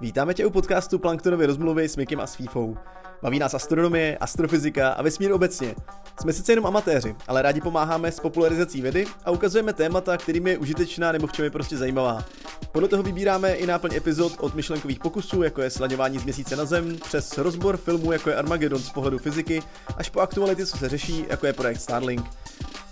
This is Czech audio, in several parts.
Vítáme tě u podcastu Planktonovy rozmluvy s Mikem a s Fífou. Baví nás astronomie, astrofyzika a vesmír obecně. Jsme sice jenom amatéři, ale rádi pomáháme s popularizací vědy a ukazujeme témata, kterým je užitečná nebo v čem je prostě zajímavá. Podle toho vybíráme i náplň epizod od myšlenkových pokusů, jako je sladěvání z měsíce na Zem, přes rozbor filmů, jako je Armageddon z pohledu fyziky, až po aktuality, co se řeší, jako je projekt Starlink.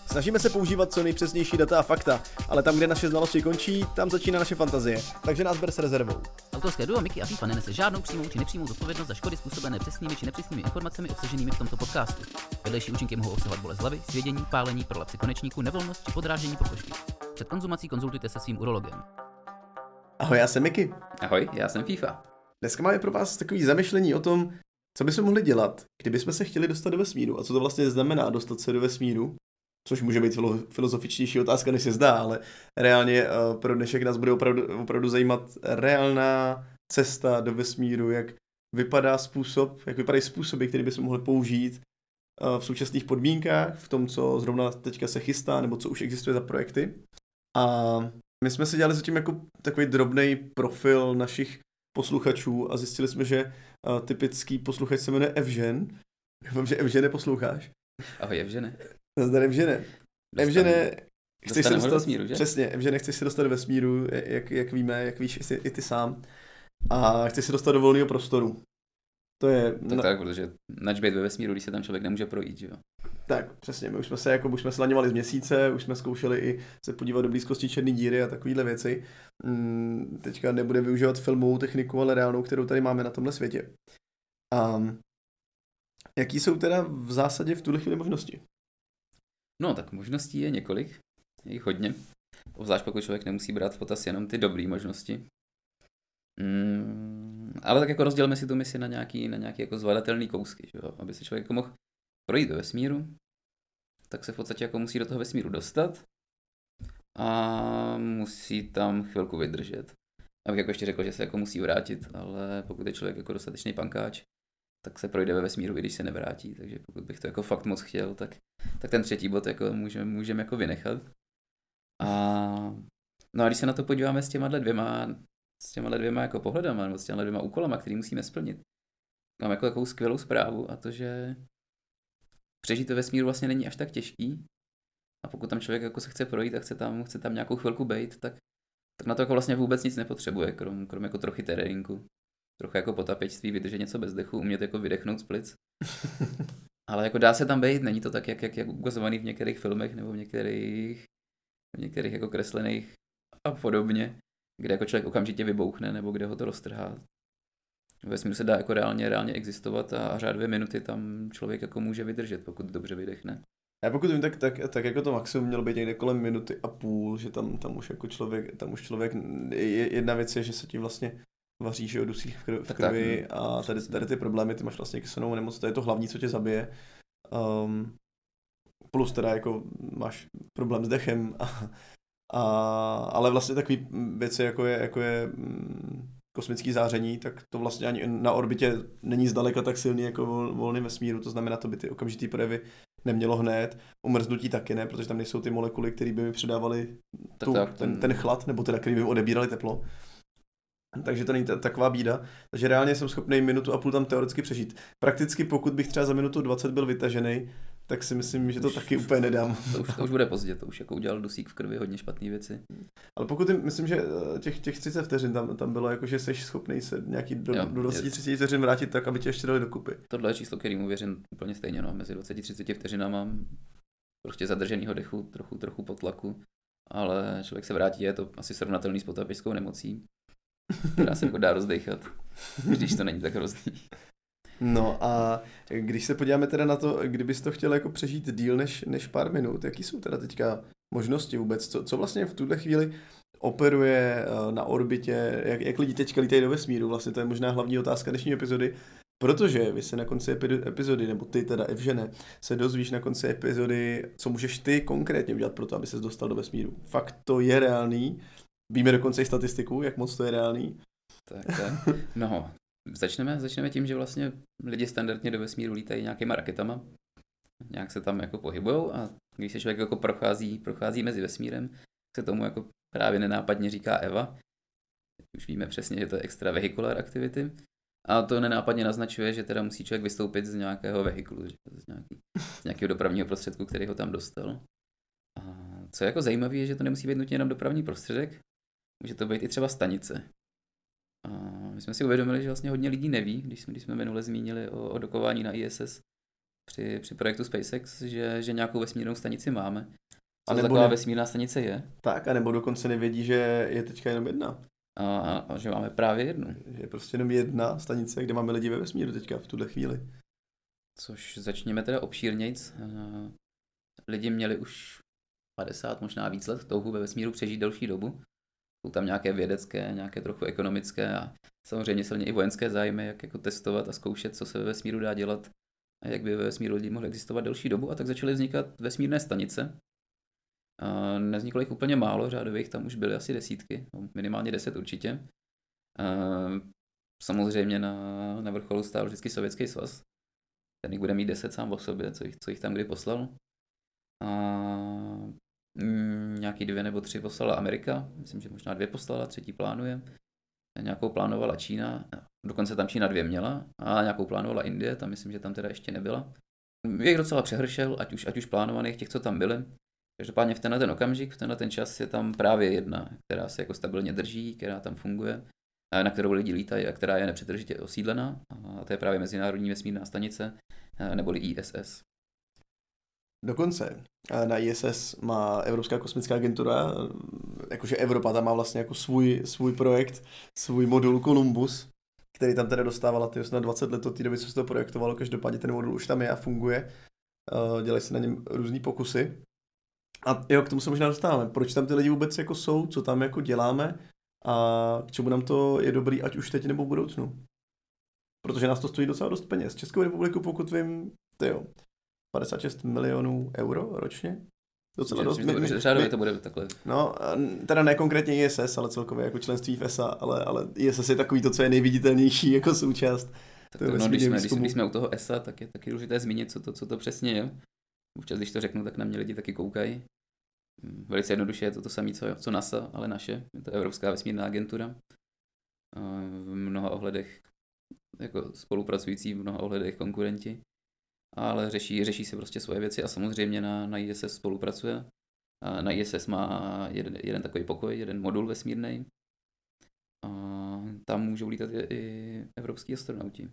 Snažíme se používat co nejpřesnější data a fakta, ale tam, kde naše znalosti končí, tam začíná naše fantazie. Takže nás ber s rezervou. Autorské duo Mickey a FIFA nenese žádnou přímou či nepřímou zodpovědnost za škody způsobené přesnými či nepřesnými informacemi obsaženými v tomto podcastu. Vedlejší účinky mohou obsahovat bolest hlavy, svědění, pálení, prolapsy konečníku, nevolnost či podrážení pokožky. Před konzumací konzultujte se svým urologem. Ahoj, já jsem Miky. Ahoj, já jsem FIFA. Dneska máme pro vás takový zamyšlení o tom, co bychom mohli dělat, kdybychom se chtěli dostat do vesmíru a co to vlastně znamená dostat se do vesmíru což může být filozofičtější otázka, než se zdá, ale reálně uh, pro dnešek nás bude opravdu, opravdu zajímat reálná cesta do vesmíru, jak vypadá způsob, jak vypadají způsoby, které bychom mohli použít uh, v současných podmínkách, v tom, co zrovna teďka se chystá, nebo co už existuje za projekty. A my jsme si dělali zatím jako takový drobný profil našich posluchačů a zjistili jsme, že uh, typický posluchač se jmenuje Evžen. Doufám, že Evžene posloucháš. Ahoj Evžene. Nazdar Evžene. Evžene, chceš se dostat, do vesmíru, že? Přesně, Evžene, chceš se dostat do vesmíru, jak, jak víme, jak víš i ty sám. A chceš se dostat do volného prostoru. To je... Tak na... tak, protože nač být ve vesmíru, když se tam člověk nemůže projít, že jo? Tak, přesně, my už jsme se jako, už jsme slaňovali z měsíce, už jsme zkoušeli i se podívat do blízkosti černé díry a takovéhle věci. Hmm, teďka nebude využívat filmovou techniku, ale reálnou, kterou tady máme na tomhle světě. A jaký jsou teda v zásadě v tuhle chvíli možnosti? No, tak možností je několik, je jich hodně. Obzvlášť pokud člověk nemusí brát v potaz jenom ty dobré možnosti. Mm, ale tak jako rozdělíme si tu misi na nějaký, na nějaký jako zvladatelný kousky, že jo? aby se člověk jako mohl projít do vesmíru, tak se v podstatě jako musí do toho vesmíru dostat a musí tam chvilku vydržet. Abych jako ještě řekl, že se jako musí vrátit, ale pokud je člověk jako dostatečný pankáč, tak se projde ve vesmíru, i když se nevrátí. Takže pokud bych to jako fakt moc chtěl, tak, tak ten třetí bod jako můžeme můžem jako vynechat. A, no a když se na to podíváme s těma dvěma, s těma dvěma jako pohledama, nebo s těma dvěma úkolama, který musíme splnit, mám jako takovou skvělou zprávu a to, že přežít ve vesmíru vlastně není až tak těžký. A pokud tam člověk jako se chce projít a chce tam, chce tam nějakou chvilku být, tak, tak na to jako vlastně vůbec nic nepotřebuje, krom, krom jako trochy teréninku trochu jako potapěčství, vydržet něco bez dechu, umět jako vydechnout z plic. Ale jako dá se tam být, není to tak, jak, jak, jak ukazovaný v některých filmech nebo v některých, v některých jako kreslených a podobně, kde jako člověk okamžitě vybouchne nebo kde ho to roztrhá. Ve smíru se dá jako reálně, reálně existovat a, a řád dvě minuty tam člověk jako může vydržet, pokud dobře vydechne. Já pokud vím, tak, tak, tak jako to maximum mělo být někde kolem minuty a půl, že tam, tam už jako člověk, tam už člověk, jedna věc je, že se ti vlastně vaří, že jo, dusí v, krvi, v krvi tak, a tady, tady ty problémy, ty máš vlastně kyselnou nemoc, to je to hlavní, co tě zabije. Um, plus teda jako máš problém s dechem a, a, ale vlastně takový věci jako je, jako je mm, kosmický záření, tak to vlastně ani na orbitě není zdaleka tak silný jako vol, volný vesmíru, to znamená, to by ty okamžitý projevy nemělo hned. Umrznutí taky ne, protože tam nejsou ty molekuly, které by mi předávaly tu, tak, ten, ten chlad, nebo teda, který by odebírali teplo. Takže to není ta, taková bída. Takže reálně jsem schopný minutu a půl tam teoreticky přežít. Prakticky pokud bych třeba za minutu 20 byl vytažený, tak si myslím, že to už, taky úplně nedám. To už, to už bude pozdě, to už jako udělal dusík v krvi hodně špatné věci. Ale pokud jim, myslím, že eh, těch, těch 30 vteřin tam, tam bylo jako, že jsi schopný se nějaký do, jo, do 20-30 vteřin vrátit tak, aby tě ještě dali dokupy. Tohle je číslo, kterýmu věřím úplně stejně, no, mezi 20-30 vteřinama mám prostě zadrženýho dechu, trochu, trochu po tlaku, ale člověk se vrátí, je to asi srovnatelný s potapickou nemocí která se jako dá rozdechat, když to není tak hrozný. No a když se podíváme teda na to, kdybys to chtěl jako přežít díl než, než pár minut, jaký jsou teda teďka možnosti vůbec, co, co vlastně v tuhle chvíli operuje eh, na orbitě, jak, jak lidi teďka lítají do vesmíru, vlastně to je možná hlavní otázka dnešní epizody, protože vy se na konci epizody, nebo ty teda Evžene, se dozvíš na konci epizody, co můžeš ty konkrétně udělat pro to, aby se dostal do vesmíru. Fakt to je reálný, Víme dokonce i statistiku, jak moc to je reálný. Tak, tak. No, začneme, začneme tím, že vlastně lidi standardně do vesmíru lítají nějakýma raketama. Nějak se tam jako pohybujou a když se člověk jako prochází, prochází mezi vesmírem, se tomu jako právě nenápadně říká Eva. už víme přesně, že to je extra vehicular activity. A to nenápadně naznačuje, že teda musí člověk vystoupit z nějakého vehikulu, z, nějaký, z nějakého dopravního prostředku, který ho tam dostal. A co je jako zajímavé, je, že to nemusí být nutně jenom dopravní prostředek, může to být i třeba stanice. A my jsme si uvědomili, že vlastně hodně lidí neví, když jsme, když jsme minule zmínili o, o dokování na ISS při, při projektu SpaceX, že, že nějakou vesmírnou stanici máme. Co a nebo taková ne... vesmírná stanice je? Tak, a nebo dokonce nevědí, že je teďka jenom jedna. A, a, a že máme právě jednu. Že je prostě jenom jedna stanice, kde máme lidi ve vesmíru teďka v tuhle chvíli. Což začněme teda obšírnějc. Lidi měli už 50, možná víc let touhu ve vesmíru přežít delší dobu. Jsou tam nějaké vědecké, nějaké trochu ekonomické a samozřejmě silně i vojenské zájmy, jak jako testovat a zkoušet, co se ve vesmíru dá dělat a jak by ve vesmíru lidi mohli existovat delší dobu. A tak začaly vznikat vesmírné stanice. A nevzniklo jich úplně málo, řádově jich tam už byly asi desítky, no, minimálně deset určitě. A samozřejmě na, na vrcholu stál vždycky Sovětský svaz. Ten jich bude mít deset sám o sobě, co jich, co jich tam kdy poslal. A mm, nějaký dvě nebo tři poslala Amerika, myslím, že možná dvě poslala, třetí plánuje. Nějakou plánovala Čína, dokonce tam Čína dvě měla, a nějakou plánovala Indie, tam myslím, že tam teda ještě nebyla. Je jich docela přehršel, ať už, ať už plánovaných těch, co tam byly. Každopádně v tenhle ten okamžik, v tenhle ten čas je tam právě jedna, která se jako stabilně drží, která tam funguje, na kterou lidi lítají a která je nepřetržitě osídlená. A to je právě Mezinárodní vesmírná stanice, neboli ISS. Dokonce na ISS má Evropská kosmická agentura, jakože Evropa tam má vlastně jako svůj, svůj projekt, svůj modul Columbus, který tam teda dostávala ty na 20 let od té doby, co se to projektovalo, každopádně ten modul už tam je a funguje. Dělají se na něm různé pokusy. A jo, k tomu se možná dostáváme. Proč tam ty lidi vůbec jako jsou, co tam jako děláme a k čemu nám to je dobrý, ať už teď nebo v budoucnu. Protože nás to stojí docela dost peněz. Českou republiku, pokud vím, ty jo, 56 milionů euro ročně. Docela dost. My, my, to bude takhle. No, teda ne konkrétně ISS, ale celkově jako členství v ESA, ale, ale ISS je takový to, co je nejviditelnější jako součást. Tak to, no, když, jsme, když, když jsme u toho ESA, tak je taky důležité zmínit, co to, co to přesně je. Občas, když to řeknu, tak na mě lidi taky koukají. Velice jednoduše je to to samé, co, co NASA, ale naše. Je to Evropská vesmírná agentura. V mnoha ohledech jako spolupracující, v mnoha ohledech konkurenti ale řeší, řeší si prostě svoje věci a samozřejmě na, na ISS spolupracuje. A na ISS má jeden, jeden takový pokoj, jeden modul vesmírný. A tam můžou lítat i, i evropský astronauti.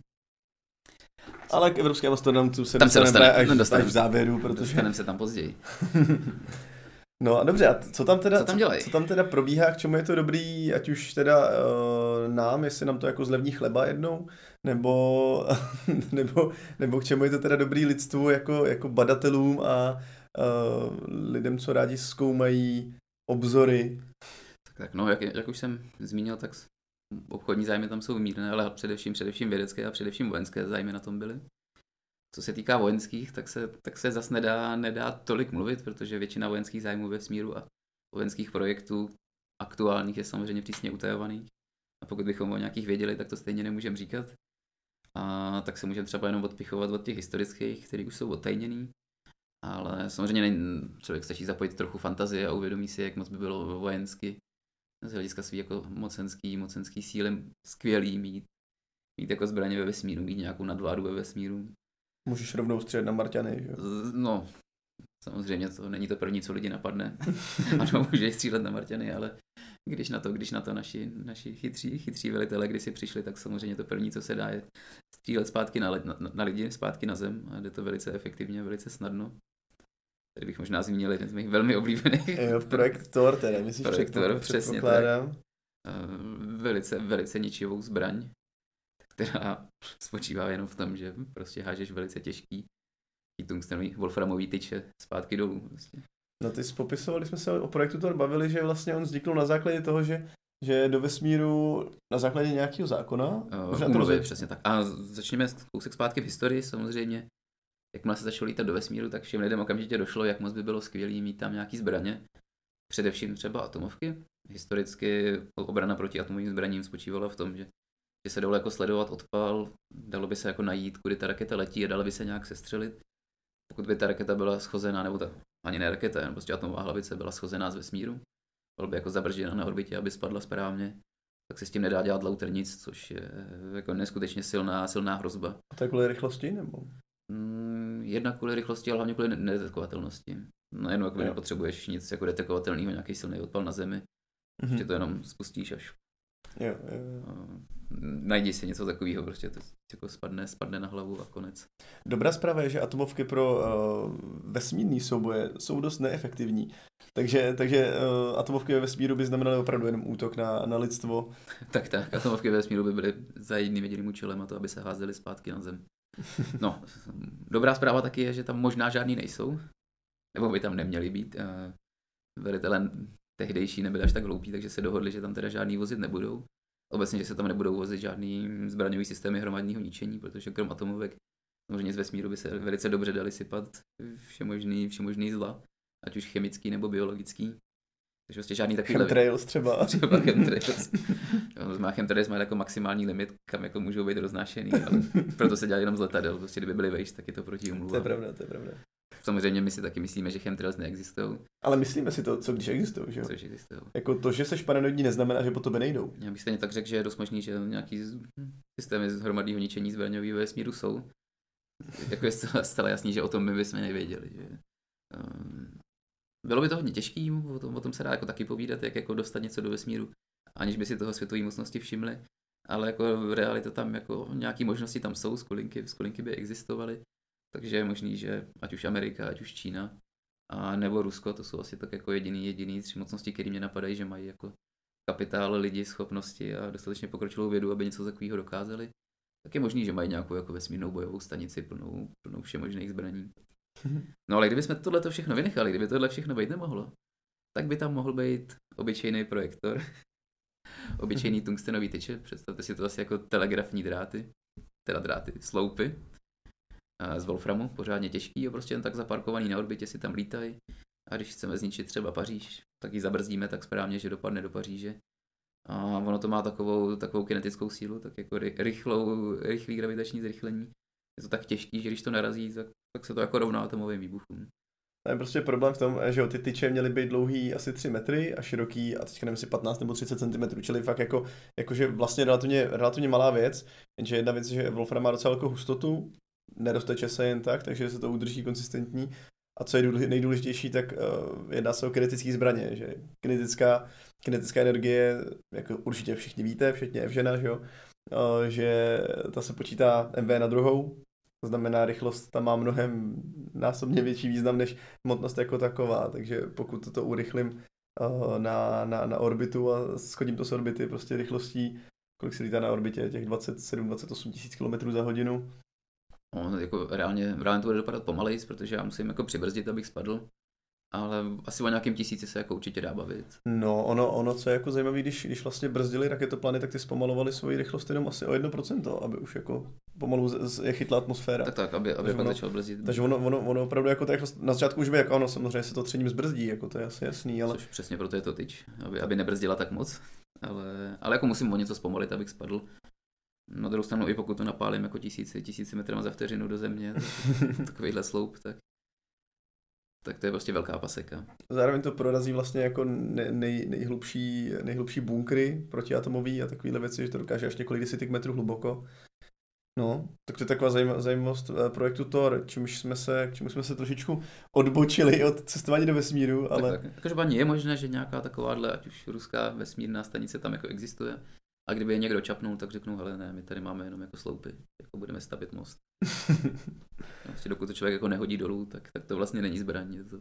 Ale k evropským astronautům se tam se dostaneme až, až v závěru, protože... Dostaneme se tam později. No a dobře, a co tam teda, co tam, dělají? co tam teda probíhá, k čemu je to dobrý, ať už teda uh, nám, jestli nám to jako zlevní chleba jednou, nebo, nebo, nebo k čemu je to teda dobrý lidstvu jako, jako badatelům a uh, lidem, co rádi zkoumají obzory. Tak, tak no, jak, jak už jsem zmínil, tak obchodní zájmy tam jsou mírné, ale především, především vědecké a především vojenské zájmy na tom byly. Co se týká vojenských, tak se, tak se zase nedá, nedá tolik mluvit, protože většina vojenských zájmů ve smíru a vojenských projektů aktuálních je samozřejmě přísně utajovaných. A pokud bychom o nějakých věděli, tak to stejně nemůžeme říkat. A tak se můžeme třeba jenom odpichovat od těch historických, které už jsou odtajněný. Ale samozřejmě člověk stačí zapojit trochu fantazie a uvědomí si, jak moc by bylo vojensky z hlediska svý jako mocenský, mocenský síly skvělý mít, mít jako zbraně ve vesmíru, mít nějakou nadvládu ve vesmíru, Můžeš rovnou střílet na Marťany, že? No, samozřejmě to není to první, co lidi napadne. ano, můžeš střílet na Marťany, ale když na to, když na to naši, naši chytří, chytří velitele když si přišli, tak samozřejmě to první, co se dá, je střílet zpátky na, na, na lidi, zpátky na zem a jde to velice efektivně, velice snadno. Tady bych možná zmínil jeden z mých velmi oblíbených. Jo, projekt Thor teda, myslíš? Projekt Thor, přesně tak. Uh, velice, velice ničivou zbraň, která spočívá jenom v tom, že prostě hážeš velice těžký tungstenový wolframový tyče zpátky dolů. Prostě. No ty popisovali jsme se o projektu Thor bavili, že vlastně on vznikl na základě toho, že že do vesmíru na základě nějakého zákona? Uh, úmluvy, přesně tak. A začněme kousek zpátky v historii samozřejmě. Jakmile se začalo lítat do vesmíru, tak všem lidem okamžitě došlo, jak moc by bylo skvělé mít tam nějaký zbraně. Především třeba atomovky. Historicky obrana proti atomovým zbraním spočívala v tom, že že se dalo jako sledovat odpal, dalo by se jako najít, kudy ta raketa letí a dalo by se nějak sestřelit. Pokud by ta raketa byla schozená, nebo ta, ani ne raketa, jen prostě atomová hlavice byla schozená z vesmíru, byla by jako zabržena na orbitě, aby spadla správně, tak se s tím nedá dělat lauter nic, což je jako neskutečně silná, silná hrozba. A to je kvůli rychlosti nebo? Mm, jednak kvůli rychlosti, ale hlavně kvůli nedetekovatelnosti. No jenom jako nepotřebuješ nic jako detekovatelného, nějaký silný odpal na zemi. Mm-hmm. Prostě to jenom spustíš až. Jo, jo, jo. Najdi si něco takového, prostě to jako spadne, spadne na hlavu a konec. Dobrá zpráva je, že atomovky pro uh, vesmírný souboje jsou dost neefektivní. Takže, takže uh, atomovky ve vesmíru by znamenaly opravdu jenom útok na, na lidstvo. tak tak, atomovky ve vesmíru by byly za jedným jediným účelem a to, aby se házely zpátky na Zem. No, dobrá zpráva taky je, že tam možná žádný nejsou, nebo by tam neměli být. Uh, velitelé tehdejší nebyli až tak hloupí, takže se dohodli, že tam teda žádný vozit nebudou. Obecně, že se tam nebudou vozit žádný zbraňový systémy hromadního ničení, protože krom atomovek samozřejmě z vesmíru by se velice dobře dali sypat všemožný, všemožný zla, ať už chemický nebo biologický. Takže vlastně žádný takový... Chemtrails třeba. třeba chemtrails. má chemtrails má jako maximální limit, kam jako můžou být roznášený, ale proto se dělá jenom z letadel. Prostě kdyby byly vejš, tak je to proti umluva. To je pravda, to je pravda. Samozřejmě my si taky myslíme, že chemtrails neexistují. Ale myslíme si to, co když existují, že jo? Což existují. Jako to, že seš paranoidní, neznamená, že po tobě nejdou. Já bych stejně tak řekl, že je dost možný, že nějaký systémy z hromadného ničení zbraňový ve smíru jsou. jako je zcela, jasný, že o tom my bychom nevěděli. Že, um, bylo by to hodně těžké, o tom, o tom se dá jako taky povídat, jak jako dostat něco do vesmíru, aniž by si toho světové mocnosti všimli. Ale jako v realita tam jako nějaké možnosti tam jsou, skulinky, skulinky by existovaly. Takže je možný, že ať už Amerika, ať už Čína, a nebo Rusko, to jsou asi tak jako jediný, jediný tři mocnosti, které mě napadají, že mají jako kapitál, lidi, schopnosti a dostatečně pokročilou vědu, aby něco takového dokázali. Tak je možný, že mají nějakou jako vesmírnou bojovou stanici plnou, plnou všemožných zbraní. No ale kdybychom tohle všechno vynechali, kdyby tohle všechno být nemohlo, tak by tam mohl být obyčejný projektor, obyčejný tungstenový tyče, představte si to asi jako telegrafní dráty, teda dráty, sloupy, z Wolframu, pořádně těžký a prostě jen tak zaparkovaný na orbitě si tam lítají. A když chceme zničit třeba Paříž, tak ji zabrzdíme tak správně, že dopadne do Paříže. A ono to má takovou, takovou kinetickou sílu, tak jako rychlou, rychlý gravitační zrychlení. Je to tak těžký, že když to narazí, tak, tak se to jako rovná atomovým výbuchům. To je prostě problém v tom, že jo, ty tyče měly být dlouhý asi 3 metry a široký a teďka nevím si 15 nebo 30 cm, čili fakt jako, jakože vlastně relativně, relativně malá věc, jenže jedna věc je, že Wolfram má docela velkou hustotu, nedosteče se jen tak, takže se to udrží konsistentní. A co je nejdůležitější, tak uh, jedná se o kinetické zbraně, že kinetická, kinetická energie, jako určitě všichni víte, včetně Evžena, že jo, uh, že ta se počítá MV na druhou, to znamená, rychlost tam má mnohem násobně větší význam než hmotnost jako taková, takže pokud to urychlím uh, na, na, na orbitu a schodím to z orbity prostě rychlostí, kolik se lítá na orbitě, těch 27-28 tisíc km za hodinu, No, jako reálně, reálně to bude dopadat pomalejc, protože já musím jako přibrzdit, abych spadl. Ale asi o nějakém tisíci se jako určitě dá bavit. No, ono, ono co je jako zajímavé, když, když vlastně brzdili raketoplány, tak ty zpomalovali svoji rychlost jenom asi o 1%, aby už jako pomalu z, z, je chytla atmosféra. Tak tak, aby, aby ono, začal brzdit. Takže ono, ono, ono opravdu jako to, jako na začátku už by jako ano, samozřejmě se to třením zbrzdí, jako to je asi jasný, ale... Což přesně proto je to tyč, aby, aby nebrzdila tak moc. Ale, ale jako musím o něco zpomalit, abych spadl. Na druhou stranu, i pokud to napálím jako tisíci, tisíci metrů za vteřinu do země, takovýhle sloup, tak, tak to je prostě velká paseka. Zároveň to prorazí vlastně jako nej, nej, nejhlubší, nejhlubší bunkry protiatomový a takovéhle věci, že to dokáže až několik desítek metrů hluboko. No, tak to je taková zajímavost eh, projektu Thor, čímž jsme se, čímž jsme se trošičku odbočili od cestování do vesmíru, ale... Tak, tak. Každopádně je možné, že nějaká takováhle, ať už ruská vesmírná stanice tam jako existuje. A kdyby je někdo čapnul, tak řeknu, hele ne, my tady máme jenom jako sloupy, jako budeme stavit most. prostě dokud to člověk jako nehodí dolů, tak, tak to vlastně není zbraň, je to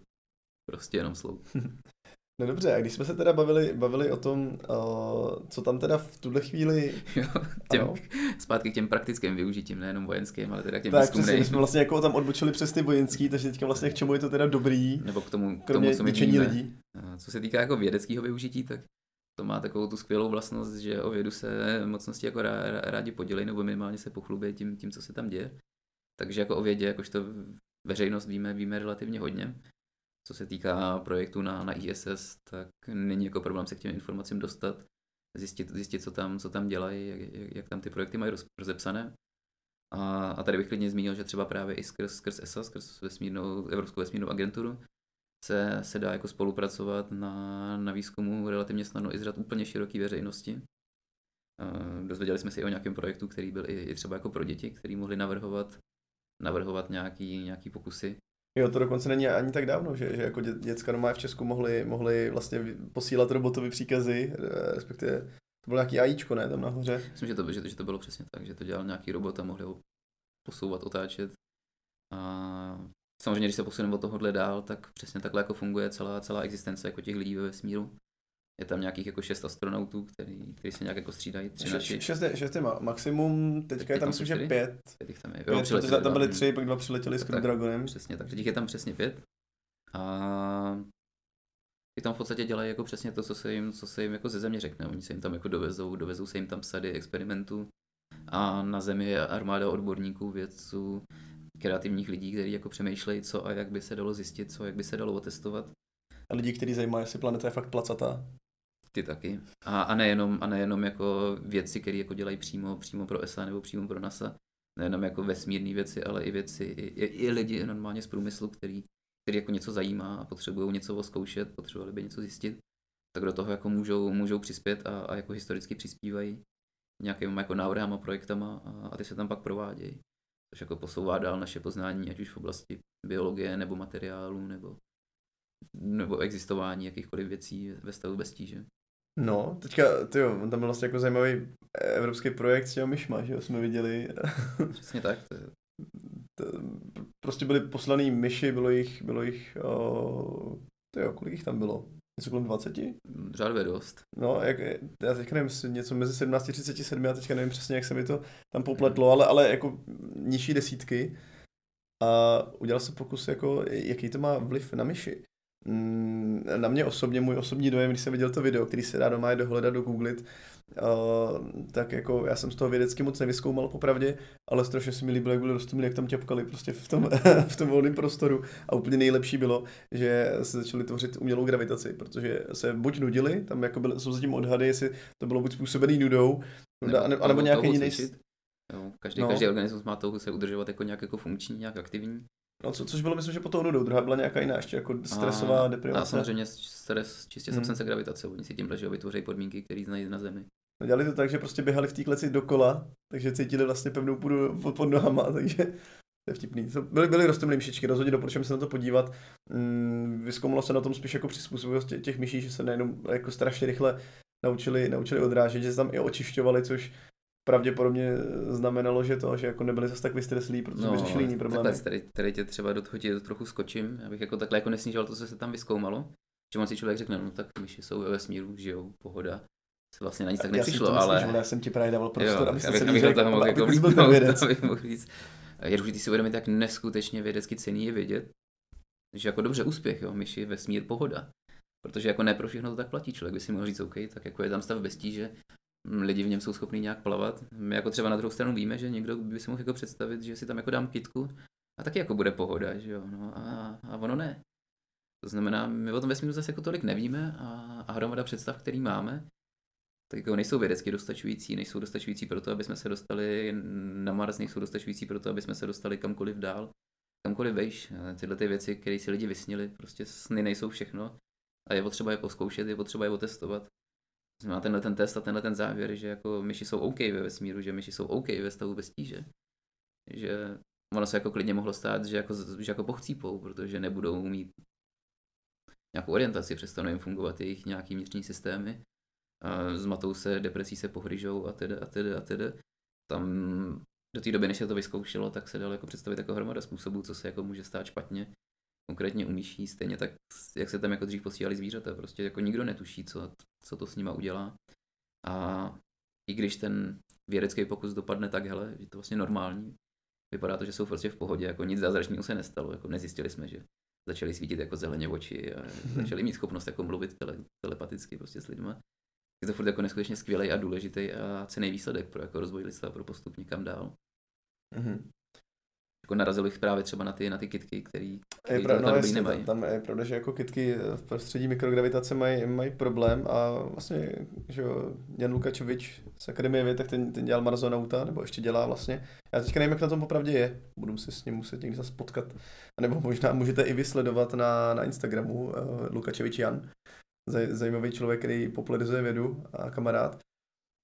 prostě jenom sloup. No dobře, a když jsme se teda bavili, bavili o tom, uh, co tam teda v tuhle chvíli... jo, těm, zpátky k těm praktickým využitím, nejenom vojenským, ale teda k těm tak, přesně, jsme vlastně jako tam odbočili přes ty vojenský, takže teďka vlastně k čemu je to teda dobrý, Nebo k tomu, k tomu co my lidí. Co se týká jako vědeckého využití, tak to má takovou tu skvělou vlastnost, že o vědu se mocnosti jako rádi podělí, nebo minimálně se pochlubí tím, tím, co se tam děje. Takže jako o vědě, jakožto veřejnost víme, víme relativně hodně. Co se týká projektu na, na ISS, tak není jako problém se k těm informacím dostat, zjistit, zjistit co, tam, co tam dělají, jak, jak, jak tam ty projekty mají rozepsané. A, a tady bych klidně zmínil, že třeba právě i skrz, skrz ESA, skrz vesmírnou, Evropskou vesmírnou agenturu, se, se dá jako spolupracovat na, na výzkumu relativně snadno i z úplně široké veřejnosti. Uh, dozvěděli jsme si i o nějakém projektu, který byl i, i třeba jako pro děti, který mohli navrhovat, navrhovat nějaký, nějaký pokusy. Jo, to dokonce není ani tak dávno, že, že jako dě, děcka doma v Česku mohli, mohli vlastně posílat robotovi příkazy, respektive to bylo nějaký AIčko, ne, tam nahoře. Myslím, že to, že, že to bylo přesně tak, že to dělal nějaký robot a mohli ho posouvat, otáčet. A samozřejmě, když se posuneme od tohohle dál, tak přesně takhle jako funguje celá, celá existence jako těch lidí ve vesmíru. Je tam nějakých jako šest astronautů, který, který se nějak jako střídají. Tři naši. Šest, je, šest je maximum, teďka je tam myslím, že pět. Pět tam je. Jo, pět, tam byly tři, pak dva přiletěli s Crew Dragonem. Přesně, takže těch je tam přesně pět. A ty tam v podstatě dělají jako přesně to, co se jim, co se jim jako ze země řekne. Oni se jim tam jako dovezou, dovezou se jim tam sady experimentů a na zemi je armáda odborníků, vědců, kreativních lidí, kteří jako přemýšlejí, co a jak by se dalo zjistit, co jak by se dalo otestovat. A lidi, kteří zajímají, jestli planeta je fakt placatá. Ty taky. A, a, nejenom, a nejenom jako věci, které jako dělají přímo, přímo pro ESA nebo přímo pro NASA. Nejenom jako vesmírné věci, ale i věci, i, i, i lidi normálně z průmyslu, který, který jako něco zajímá a potřebují něco oskoušet, potřebovali by něco zjistit, tak do toho jako můžou, můžou přispět a, a jako historicky přispívají nějakými jako návrhama, projektama a, a ty se tam pak provádějí. Což jako posouvá dál naše poznání, ať už v oblasti biologie nebo materiálu nebo, nebo existování jakýchkoliv věcí ve stavu bez tíže. No, teďka, ty jo, tam byl vlastně jako zajímavý evropský projekt s těmi myšma, že jo, jsme viděli. Přesně tak. To, prostě byly poslaný myši, bylo jich, bylo jich, o, to jo, kolik jich tam bylo? Něco kolem 20? Řádově dost. No, jak, já teďka nevím, něco mezi 17 a 37, já teďka nevím přesně, jak se mi to tam popletlo, ale, ale jako nižší desítky. A udělal jsem pokus, jako, jaký to má vliv na myši. Mm, na mě osobně, můj osobní dojem, když jsem viděl to video, který se dá doma dohledat, dogooglit, uh, tak jako já jsem z toho vědecky moc nevyskoumal popravdě, ale strašně se mi líbilo, jak byli rostomilí, jak tam těpkali prostě v tom, v tom volném prostoru a úplně nejlepší bylo, že se začali tvořit umělou gravitaci, protože se buď nudili, tam jako byly, jsou zatím odhady, jestli to bylo buď způsobený nudou, nebo, anebo, anebo nějaký jiný... Jo, každý, no. každý organismus má touhu se udržovat jako nějak jako funkční, nějak aktivní. No, co, což bylo, myslím, že po tou nudou. Druhá byla nějaká jiná, ještě jako stresová a, deprivace. A samozřejmě stres čistě hmm. absence gravitace. Oni si tím že vytvoří podmínky, které znají na Zemi. No, dělali to tak, že prostě běhali v té kleci dokola, takže cítili vlastně pevnou půdu pod, pod nohama, takže to je vtipný. Byly, byly rostomilé myšičky, rozhodně doporučujeme se na to podívat. Mm, vyzkoumalo se na tom spíš jako přizpůsobivost těch myší, že se nejenom jako strašně rychle naučili, naučili odrážet, že se tam i očišťovali, což pravděpodobně znamenalo, že to, že jako nebyli zase tak vystreslí, protože no, by řešili jiný problémy. tady, tady tě třeba do toho tě trochu skočím, abych jako takhle jako nesnížil to, co se tam vyskoumalo. Že on si člověk řekne, no tak myši jsou ve vesmíru, žijou, pohoda. Se vlastně na nic tak nepřišlo, já ale... Já jsem ti právě dával prostor, jo, aby se abych toho mohl jako byl vědec. Je důležité si uvědomit, jak neskutečně vědecky cený je vědět, že jako dobře úspěch, jo, myši, vesmír, pohoda. Protože jako ne pro všechno to tak platí. Člověk by si mohl říct, OK, tak jako je tam stav bez tíže, lidi v něm jsou schopní nějak plavat. My jako třeba na druhou stranu víme, že někdo by si mohl jako představit, že si tam jako dám kitku a taky jako bude pohoda, že jo, no a, a ono ne. To znamená, my o tom vesmíru zase jako tolik nevíme a, a hromada představ, který máme, tak jako nejsou vědecky dostačující, nejsou dostačující pro to, aby jsme se dostali na Mars, nejsou dostačující pro to, aby jsme se dostali kamkoliv dál, kamkoliv vejš. Tyhle ty věci, které si lidi vysnili, prostě sny nejsou všechno a je potřeba je poskoušet, je potřeba je otestovat znamená tenhle ten test a tenhle ten závěr, že jako myši jsou OK ve vesmíru, že myši jsou OK ve stavu bez tíže. Že ono se jako klidně mohlo stát, že jako, že jako pochcípou, protože nebudou mít nějakou orientaci, přestanou jim fungovat jejich nějaký vnitřní systémy, a zmatou se, depresí se pohryžou a tedy a tedy a tedy. Tam do té doby, než se to vyzkoušelo, tak se dalo jako představit jako hromada způsobů, co se jako může stát špatně konkrétně u myší, stejně tak, jak se tam jako dřív posílali zvířata, prostě jako nikdo netuší, co, co to s nima udělá. A i když ten vědecký pokus dopadne tak, hele, je to vlastně normální, vypadá to, že jsou prostě v pohodě, jako nic zázračného se nestalo, jako nezjistili jsme, že začali svítit jako zeleně oči a začali mít schopnost jako mluvit tele, telepaticky prostě s lidmi. Je to furt jako neskutečně skvělý a důležitý a cený výsledek pro jako rozvoj lidstva, pro postup někam dál. Mm-hmm jako narazil bych právě třeba na ty, na ty kitky, který, který je pravda, no, jasně, nemají. Tam je pravda, že jako kitky v prostředí mikrogravitace mají, mají problém a vlastně, že Jan Lukačovič z Akademie věd, tak ten, ten dělal marazonauta, nebo ještě dělá vlastně. Já teďka nevím, jak na tom popravdě je, budu si s ním muset někdy zase potkat. A nebo možná můžete i vysledovat na, na Instagramu uh, Lukačevič Jan, Zaj, zajímavý člověk, který popularizuje vědu a kamarád.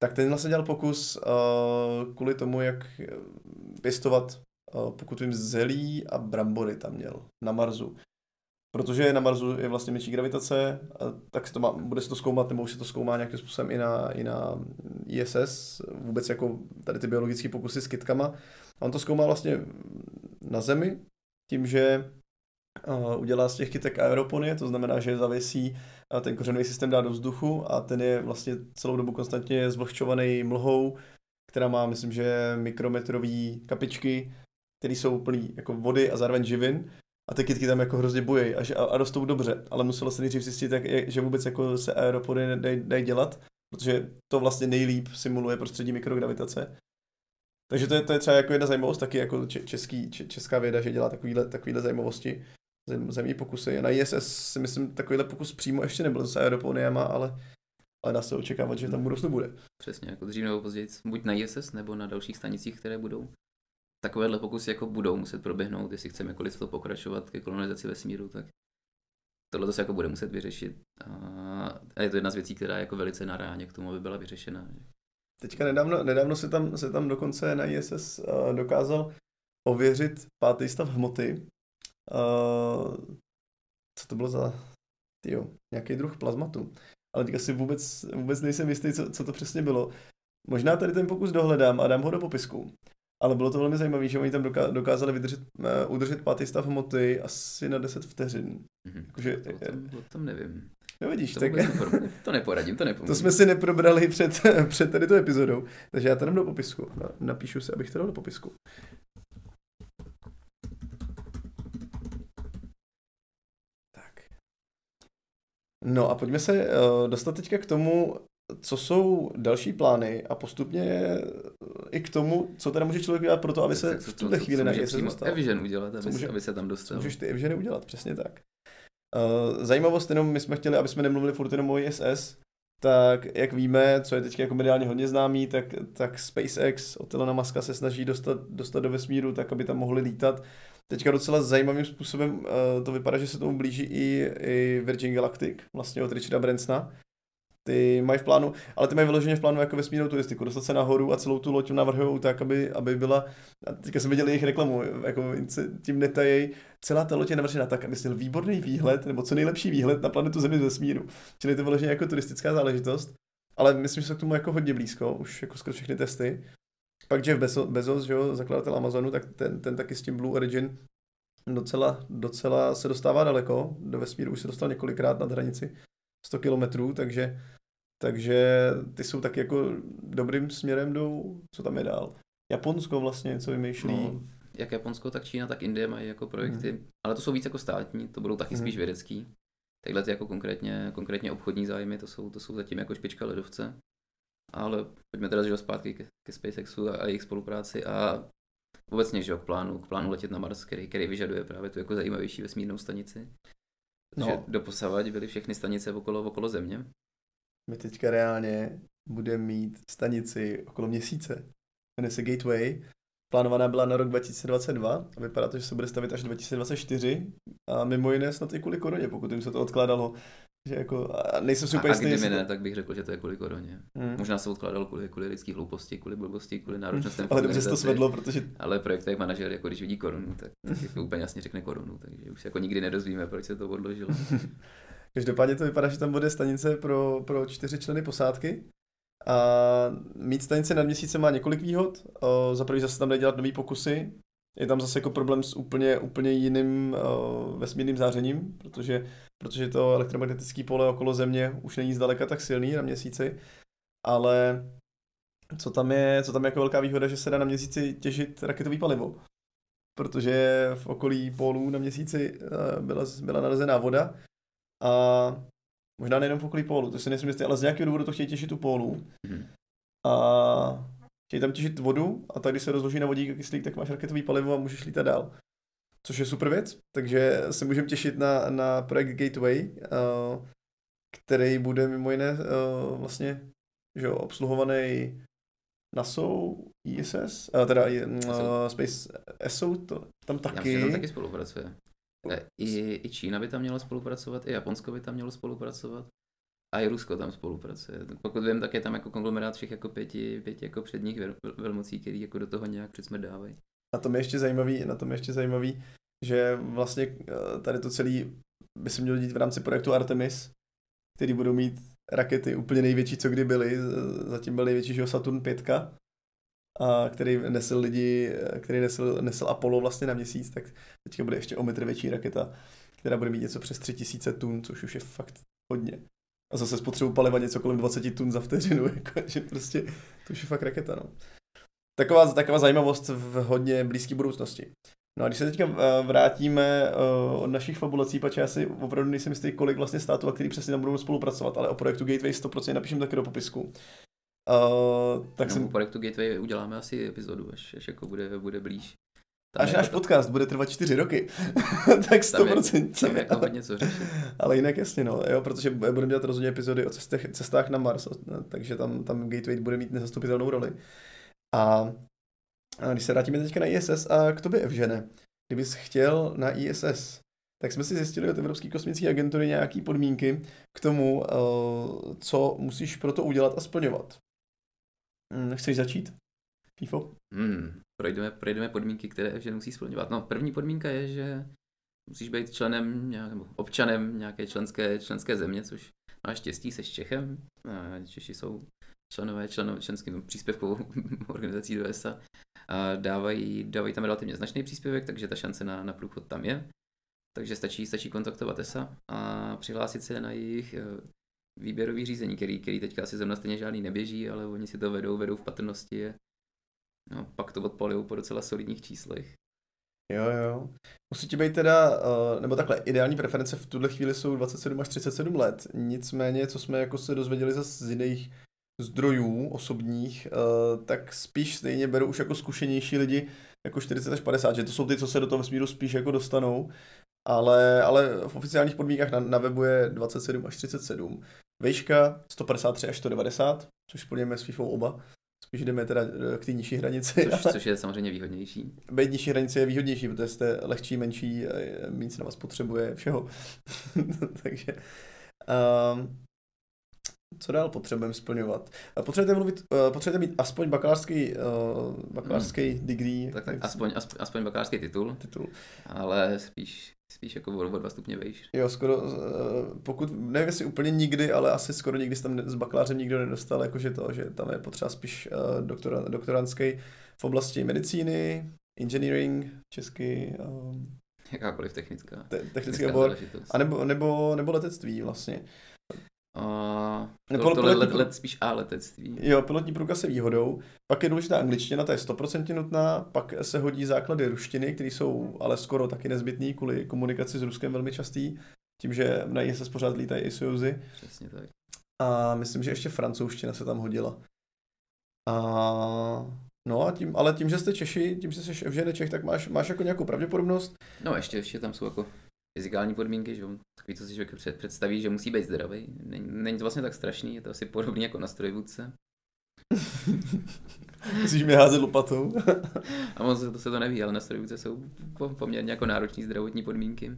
tak ten vlastně dělal pokus uh, kvůli tomu, jak pěstovat, pokud vím, zelí a brambory tam měl na Marsu. Protože na Marsu je vlastně menší gravitace, tak se to má, bude se to zkoumat, nebo už se to zkoumá nějakým způsobem i na, i na ISS, vůbec jako tady ty biologické pokusy s kytkama. A on to zkoumá vlastně na Zemi, tím, že udělá z těch kytek aeroponie, to znamená, že zavěsí ten kořenový systém dá do vzduchu a ten je vlastně celou dobu konstantně zvlhčovaný mlhou, která má, myslím, že mikrometrové kapičky, které jsou plný jako vody a zároveň živin a ty kytky tam jako hrozně bojí a, a, a rostou dobře, ale muselo se nejdřív zjistit, jak, že vůbec jako se aeropody dají dělat, protože to vlastně nejlíp simuluje prostředí mikrogravitace. Takže to je, to je třeba jako jedna zajímavost, taky jako český, česká věda, že dělá takovýhle, takovýhle zajímavosti, zemní pokusy. Na ISS si myslím, takovýhle pokus přímo ještě nebyl s aeroponiama, ale, ale dá se očekávat, že tam budoucnu bude. Přesně, jako dřív nebo později, buď na ISS nebo na dalších stanicích, které budou takovéhle pokusy jako budou muset proběhnout, jestli chceme jako lidstvo pokračovat ke kolonizaci vesmíru, tak tohle se jako bude muset vyřešit. A je to jedna z věcí, která je jako velice na ráně k tomu, aby byla vyřešena. Teďka nedávno, nedávno se, tam, se tam dokonce na ISS uh, dokázal ověřit pátý stav hmoty. Uh, co to bylo za, tyjo, nějaký druh plazmatu. Ale teďka si vůbec, vůbec nejsem jistý, co, co to přesně bylo. Možná tady ten pokus dohledám a dám ho do popisku ale bylo to velmi zajímavé, že oni tam dokázali vydržet, uh, udržet pátý stav hmoty asi na 10 vteřin. Mm-hmm. Jakože, to, to, to nevím. No vidíš, to tak... to neporadím, to nepomůžu. To jsme si neprobrali před, před tady tu epizodou, takže já to dám do popisku. Napíšu si, abych to dal do popisku. Tak. No a pojďme se uh, dostat teďka k tomu, co jsou další plány a postupně i k tomu, co teda může člověk dělat pro to, aby se v tuhle chvíli na se dostal. Evision udělat, aby, může, aby se tam dostal. Co můžeš ty Evisiony udělat, přesně tak. Uh, zajímavost jenom, my jsme chtěli, aby jsme nemluvili furt jenom o ISS, tak jak víme, co je teď jako mediálně hodně známý, tak, tak SpaceX od Elona Muska se snaží dostat, dostat do vesmíru tak, aby tam mohli lítat. Teďka docela zajímavým způsobem uh, to vypadá, že se tomu blíží i, i Virgin Galactic, vlastně od Richarda Bransona, ty mají v plánu, ale ty mají vyloženě v plánu jako vesmírnou turistiku, dostat se nahoru a celou tu loď navrhují tak, aby, aby byla, a teďka jsem viděl jejich reklamu, jako tím netajej, celá ta loď je navržena tak, aby měl výborný výhled, nebo co nejlepší výhled na planetu Zemi z vesmíru. Čili to vyloženě jako turistická záležitost, ale myslím, že se k tomu jako hodně blízko, už jako skoro všechny testy. Pak Jeff Bezos, Bezos že jo, zakladatel Amazonu, tak ten, ten taky s tím Blue Origin docela, docela se dostává daleko, do vesmíru už se dostal několikrát nad hranici 100 kilometrů, takže takže ty jsou taky jako dobrým směrem jdou, co tam je dál. Japonsko vlastně, co vymýšlí. No, jak Japonsko, tak Čína, tak Indie mají jako projekty, mm. ale to jsou víc jako státní, to budou taky mm. spíš vědecký. Takhle ty jako konkrétně, konkrétně obchodní zájmy, to jsou, to jsou zatím jako špička ledovce. Ale pojďme teda že zpátky ke, ke SpaceXu a, a jejich spolupráci a obecně že k plánu, k plánu letět na Mars, který, který vyžaduje právě tu jako zajímavější vesmírnou stanici. No. Že doposavať byly všechny stanice okolo, okolo Země my teďka reálně budeme mít stanici okolo měsíce. Jmenuje se Gateway. Plánovaná byla na rok 2022 a vypadá to, že se bude stavit až 2024 a mimo jiné snad i kvůli koroně, pokud jim se to odkládalo. Že jako, a nejsem si úplně jistý. A kdyby ne, tak bych řekl, že to je kvůli koroně. Hmm. Možná se odkládal kvůli, kvůli lidský hlouposti, kvůli blbosti, kvůli náročnostem. Ale dobře se to svedlo, protože... Ale projektový manažer, jako když vidí korunu, tak, tak jako úplně jasně řekne korunu, takže už se jako nikdy nedozvíme, proč se to odložilo. Každopádně to vypadá, že tam bude stanice pro, pro čtyři členy posádky. A mít stanice nad měsícem má několik výhod. O, za prvý zase tam dělat nové pokusy. Je tam zase jako problém s úplně, úplně jiným o, vesmírným zářením, protože, protože to elektromagnetické pole okolo Země už není zdaleka tak silný na měsíci. Ale co tam je, co tam je jako velká výhoda, že se dá na měsíci těžit raketový palivo. Protože v okolí pólů na měsíci byla, byla nalezená voda a možná nejenom v okolí pólu, to si nejsem jistý, ale z nějakého důvodu to chtějí těšit u pólu. Mm-hmm. A chtějí tam těšit vodu a tak, když se rozloží na vodík a kyslík, tak máš raketový palivo a můžeš lítat dál. Což je super věc, takže se můžeme těšit na, na projekt Gateway, uh, který bude mimo jiné uh, vlastně že jo, obsluhovaný NASA, ISS, uh, teda uh, Space ESO, to tam taky. Já tam taky spolupracuje. I, I Čína by tam měla spolupracovat, i Japonsko by tam mělo spolupracovat. A i Rusko tam spolupracuje. Pokud vím, tak je tam jako konglomerát všech jako pěti, pěti jako předních vel, velmocí, který jako do toho nějak předsmrdávají. Na tom je ještě zajímavý, na tom je ještě zajímavý, že vlastně eh, tady to celý by se mělo dít v rámci projektu Artemis, který budou mít rakety úplně největší, co kdy byly. Zatím byl největší, že Saturn 5, a který nesl lidi, který nesl, nesl Apollo vlastně na měsíc, tak teďka bude ještě o metr větší raketa, která bude mít něco přes 3000 tun, což už je fakt hodně. A zase spotřebu paliva něco kolem 20 tun za vteřinu, jako, že prostě to už je fakt raketa, no. Taková, taková zajímavost v hodně blízké budoucnosti. No a když se teďka eh, vrátíme uh, od našich fabulací, pač já si opravdu nejsem jistý, kolik vlastně států, a který přesně tam budou spolupracovat, ale o projektu Gateway 100% napíšem taky do popisku. Uh, tak no, jsem... projektu Gateway uděláme asi epizodu, až, až jako bude, bude blíž. Tam až náš to... podcast bude trvat čtyři roky, tak 100%. Tam je, tam je jako hodně co řešit. Ale jinak jasně, no, jo, protože budeme dělat rozhodně epizody o cestech, cestách na Mars, takže tam, tam Gateway bude mít nezastupitelnou roli. A a když se vrátíme teďka na ISS a k tobě, Evžene, kdybys chtěl na ISS, tak jsme si zjistili od Evropské kosmické agentury nějaké podmínky k tomu, eh, co musíš pro to udělat a splňovat. Hm, chceš začít? FIFO? Hmm, projdeme, projdeme podmínky, které že musí splňovat. No, první podmínka je, že musíš být členem nebo občanem nějaké členské, členské země, což máš štěstí, se Čechem. Češi jsou členové, členové členským příspěvkovou organizací do ESA a dávají, dávají tam relativně značný příspěvek, takže ta šance na, na průchod tam je. Takže stačí, stačí kontaktovat ESA a přihlásit se na jejich eh, výběrový řízení, který, který teďka asi zrovna stejně žádný neběží, ale oni si to vedou, vedou v patrnosti. No, pak to odpalijou po docela solidních číslech. Jo, jo. Musí ti být teda, uh, nebo takhle, ideální preference v tuhle chvíli jsou 27 až 37 let. Nicméně, co jsme jako se dozvěděli zase z jiných zdrojů osobních, uh, tak spíš stejně berou už jako zkušenější lidi, jako 40 až 50, že to jsou ty, co se do toho vesmíru spíš jako dostanou, ale, ale v oficiálních podmínkách na, na webu je 27 až 37. Vejška 153 až 190, což splněme s FIFA oba. Spíš jdeme teda eh, k té nižší hranici. Což, což je samozřejmě výhodnější. Být nižší hranice je výhodnější, protože jste lehčí, menší, méně na vás potřebuje všeho. Takže um, co dál potřebujeme splňovat? Potřebujete, mluvit, uh, potřebujete mít aspoň bakalářský, uh, bakalářský hmm. degree. Tak, tak aspoň, aspoň, aspoň bakalářský titul, titul, ale spíš, spíš jako o dva stupně vejš. Jo, skoro, pokud, nevím jestli úplně nikdy, ale asi skoro nikdy tam s bakalářem nikdo nedostal, jakože to, že tam je potřeba spíš doktora, doktorantský v oblasti medicíny, engineering, česky, um, Jakákoliv technická. Te- technický obor, a nebo, nebo, nebo letectví vlastně. Uh, to, to let, let, spíš A letectví. Jo, pilotní průkaz je výhodou. Pak je důležitá angličtina, ta je 100% nutná. Pak se hodí základy ruštiny, které jsou ale skoro taky nezbytné kvůli komunikaci s Ruskem velmi častý. Tím, že na ISS pořád lítají i Sojuzy. Přesně tak. A myslím, že ještě francouzština se tam hodila. A No a tím, ale tím, že jste Češi, tím, že jsi v Čech, tak máš, máš jako nějakou pravděpodobnost. No ještě, ještě tam jsou jako fyzikální podmínky, že takový, co si člověk představí, že musí být zdravý. Není, není to vlastně tak strašný, je to asi podobně jako na strojvůdce. Musíš mi házet lopatou. a moc to se to neví, ale na strojvůdce jsou poměrně jako náročné zdravotní podmínky.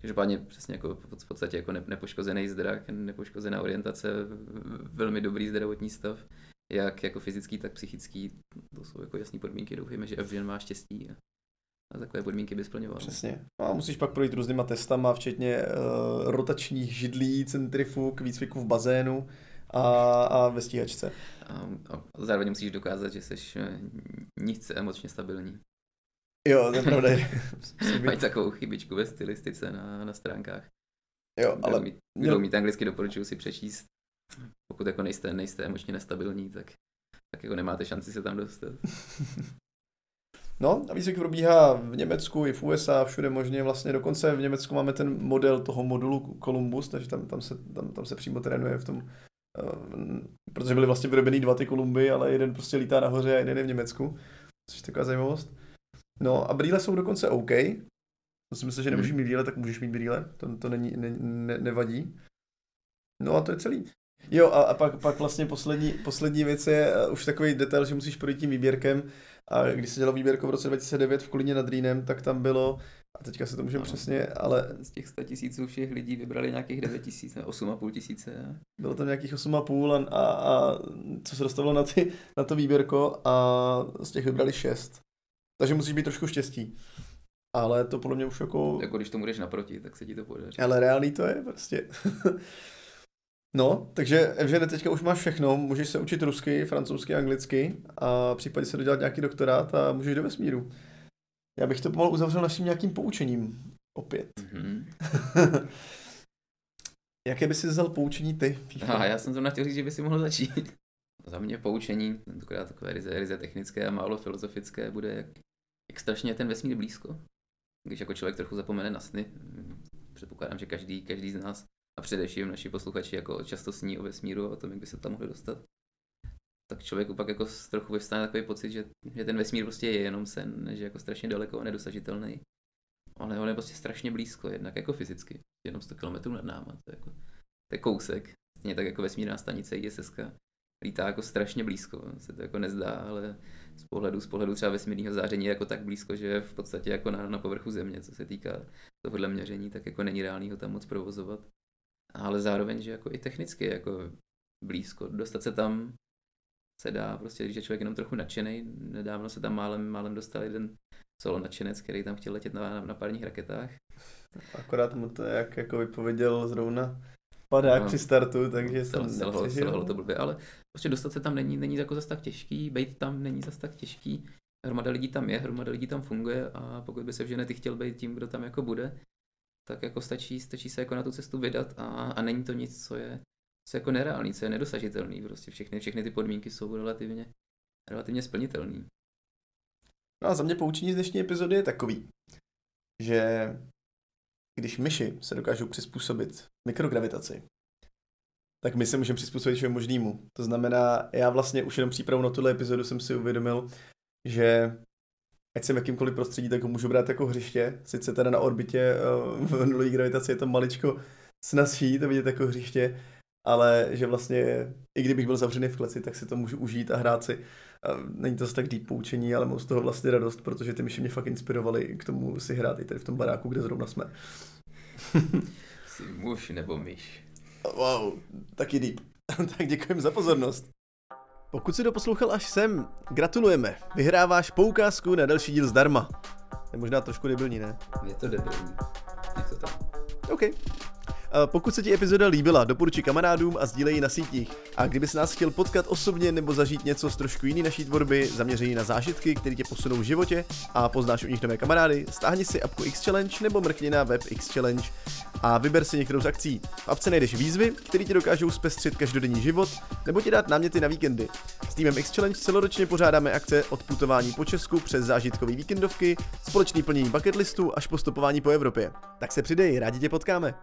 Každopádně přesně jako v podstatě jako nepoškozený zdrav, nepoškozená orientace, velmi dobrý zdravotní stav, jak jako fyzický, tak psychický. To jsou jako jasné podmínky. Doufujeme, že Evžen má štěstí a takové podmínky by splňoval. Přesně. No a musíš pak projít různýma testama, včetně uh, rotačních židlí, centrifug, výcviku v bazénu a, a ve stíhačce. A, a zároveň musíš dokázat, že jsi eh, nic emočně stabilní. Jo, to je pravda. Mají takovou chybičku ve stylistice na, na stránkách. Jo, ale... Mít, měl... mít anglicky doporučuji si přečíst. Pokud jako nejste, nejste emočně nestabilní, tak, tak jako nemáte šanci se tam dostat. No a výcvik probíhá v Německu i v USA, všude možně vlastně. Dokonce v Německu máme ten model toho modulu Columbus, takže tam, tam, se, tam, tam se přímo trénuje v tom, uh, protože byly vlastně vyrobený dva ty Kolumby, ale jeden prostě lítá nahoře a jeden je v Německu, což je taková zajímavost. No a brýle jsou dokonce OK. To si myslím, že nemůžeš hmm. mít brýle, tak můžeš mít brýle, to, to není, ne, ne, nevadí. No a to je celý. Jo a, a pak, pak vlastně poslední, poslední věc je uh, už takový detail, že musíš projít tím výběrkem a když se dělal výběrko v roce 2009 v Kolíně nad Rýnem, tak tam bylo A teďka se to můžeme přesně, ale... Z těch 100 tisíců všech lidí vybrali nějakých 9 tisíc, 8,5 tisíce. Bylo tam nějakých 8,5 a, a, a co se dostalo na, ty, na to výběrko a z těch vybrali 6. Takže musíš být trošku štěstí. Ale to podle mě už jako... Jako když tomu jdeš naproti, tak se ti to podaří. Ale reálný to je prostě. no, takže Evžene, teďka už máš všechno. Můžeš se učit rusky, francouzsky, anglicky a případně se dodělat nějaký doktorát a můžeš do vesmíru. Já bych to pomalu uzavřel naším nějakým poučením. Opět. Mm-hmm. Jaké by si vzal poučení ty? A já jsem to chtěl říct, že by si mohl začít. Za mě poučení, tentokrát takové ryze, ryze technické a málo filozofické, bude, jak, jak strašně je ten vesmír blízko. Když jako člověk trochu zapomene na sny, předpokládám, že každý, každý z nás, a především naši posluchači, jako často sní o vesmíru a o tom, jak by se tam mohli dostat, tak člověk pak jako trochu vyvstane takový pocit, že, že ten vesmír prostě je jenom sen, že jako strašně daleko a nedosažitelný. Ale on je prostě strašně blízko, jednak jako fyzicky, jenom 100 km nad náma, to je, jako, to je kousek. Stejně tak jako vesmírná stanice ISS lítá jako strašně blízko, se to jako nezdá, ale z pohledu, z pohledu třeba vesmírného záření je jako tak blízko, že je v podstatě jako na, na povrchu země, co se týká tohohle měření, tak jako není reálný ho tam moc provozovat. Ale zároveň, že jako i technicky jako blízko, dostat se tam se dá, prostě když je člověk jenom trochu nadšený, nedávno se tam málem, málem dostal jeden solo nadšenec, který tam chtěl letět na, na, na párních raketách. Akorát mu to jak jako vypověděl zrovna padák no, při startu, takže jsem selhalo to blbě, ale prostě dostat se tam není, není jako zase tak těžký, být tam není zase tak těžký, hromada lidí tam je, hromada lidí tam funguje a pokud by se v ty chtěl být tím, kdo tam jako bude, tak jako stačí, stačí se jako na tu cestu vydat a, a není to nic, co je, co je jako nereálný, co je nedosažitelný, prostě všechny, všechny ty podmínky jsou relativně, relativně splnitelný. No a za mě poučení z dnešní epizody je takový, že když myši se dokážou přizpůsobit mikrogravitaci, tak my se můžeme přizpůsobit všemu možnému. To znamená, já vlastně už jenom přípravu na tuhle epizodu jsem si uvědomil, že ať jsem jakýmkoliv prostředí, tak ho můžu brát jako hřiště. Sice teda na orbitě eh, v nulové gravitaci je to maličko snazší to vidět jako hřiště, ale že vlastně, i kdybych byl zavřený v kleci, tak si to můžu užít a hrát si. A není to tak deep poučení, ale mám z toho vlastně radost, protože ty myši mě fakt inspirovali k tomu si hrát i tady v tom baráku, kde zrovna jsme. Jsi muž nebo myš? Wow, taky deep. tak děkujeme za pozornost. Pokud si doposlouchal až sem, gratulujeme. Vyhráváš poukázku na další díl zdarma. Je možná trošku debilní, ne? Je to debilní. Nech to tam. OK. Pokud se ti epizoda líbila, doporuči kamarádům a sdílej ji na sítích. A kdyby se nás chtěl potkat osobně nebo zažít něco z trošku jiný naší tvorby, zaměřený na zážitky, které tě posunou v životě a poznáš u nich nové kamarády, stáhni si apku X Challenge nebo mrkni na web X Challenge a vyber si některou z akcí. V apce najdeš výzvy, které ti dokážou zpestřit každodenní život nebo ti dát náměty na víkendy. S týmem X Challenge celoročně pořádáme akce od putování po Česku přes zážitkové víkendovky, společný plnění bucket listu až postupování po Evropě. Tak se přidej, rádi tě potkáme.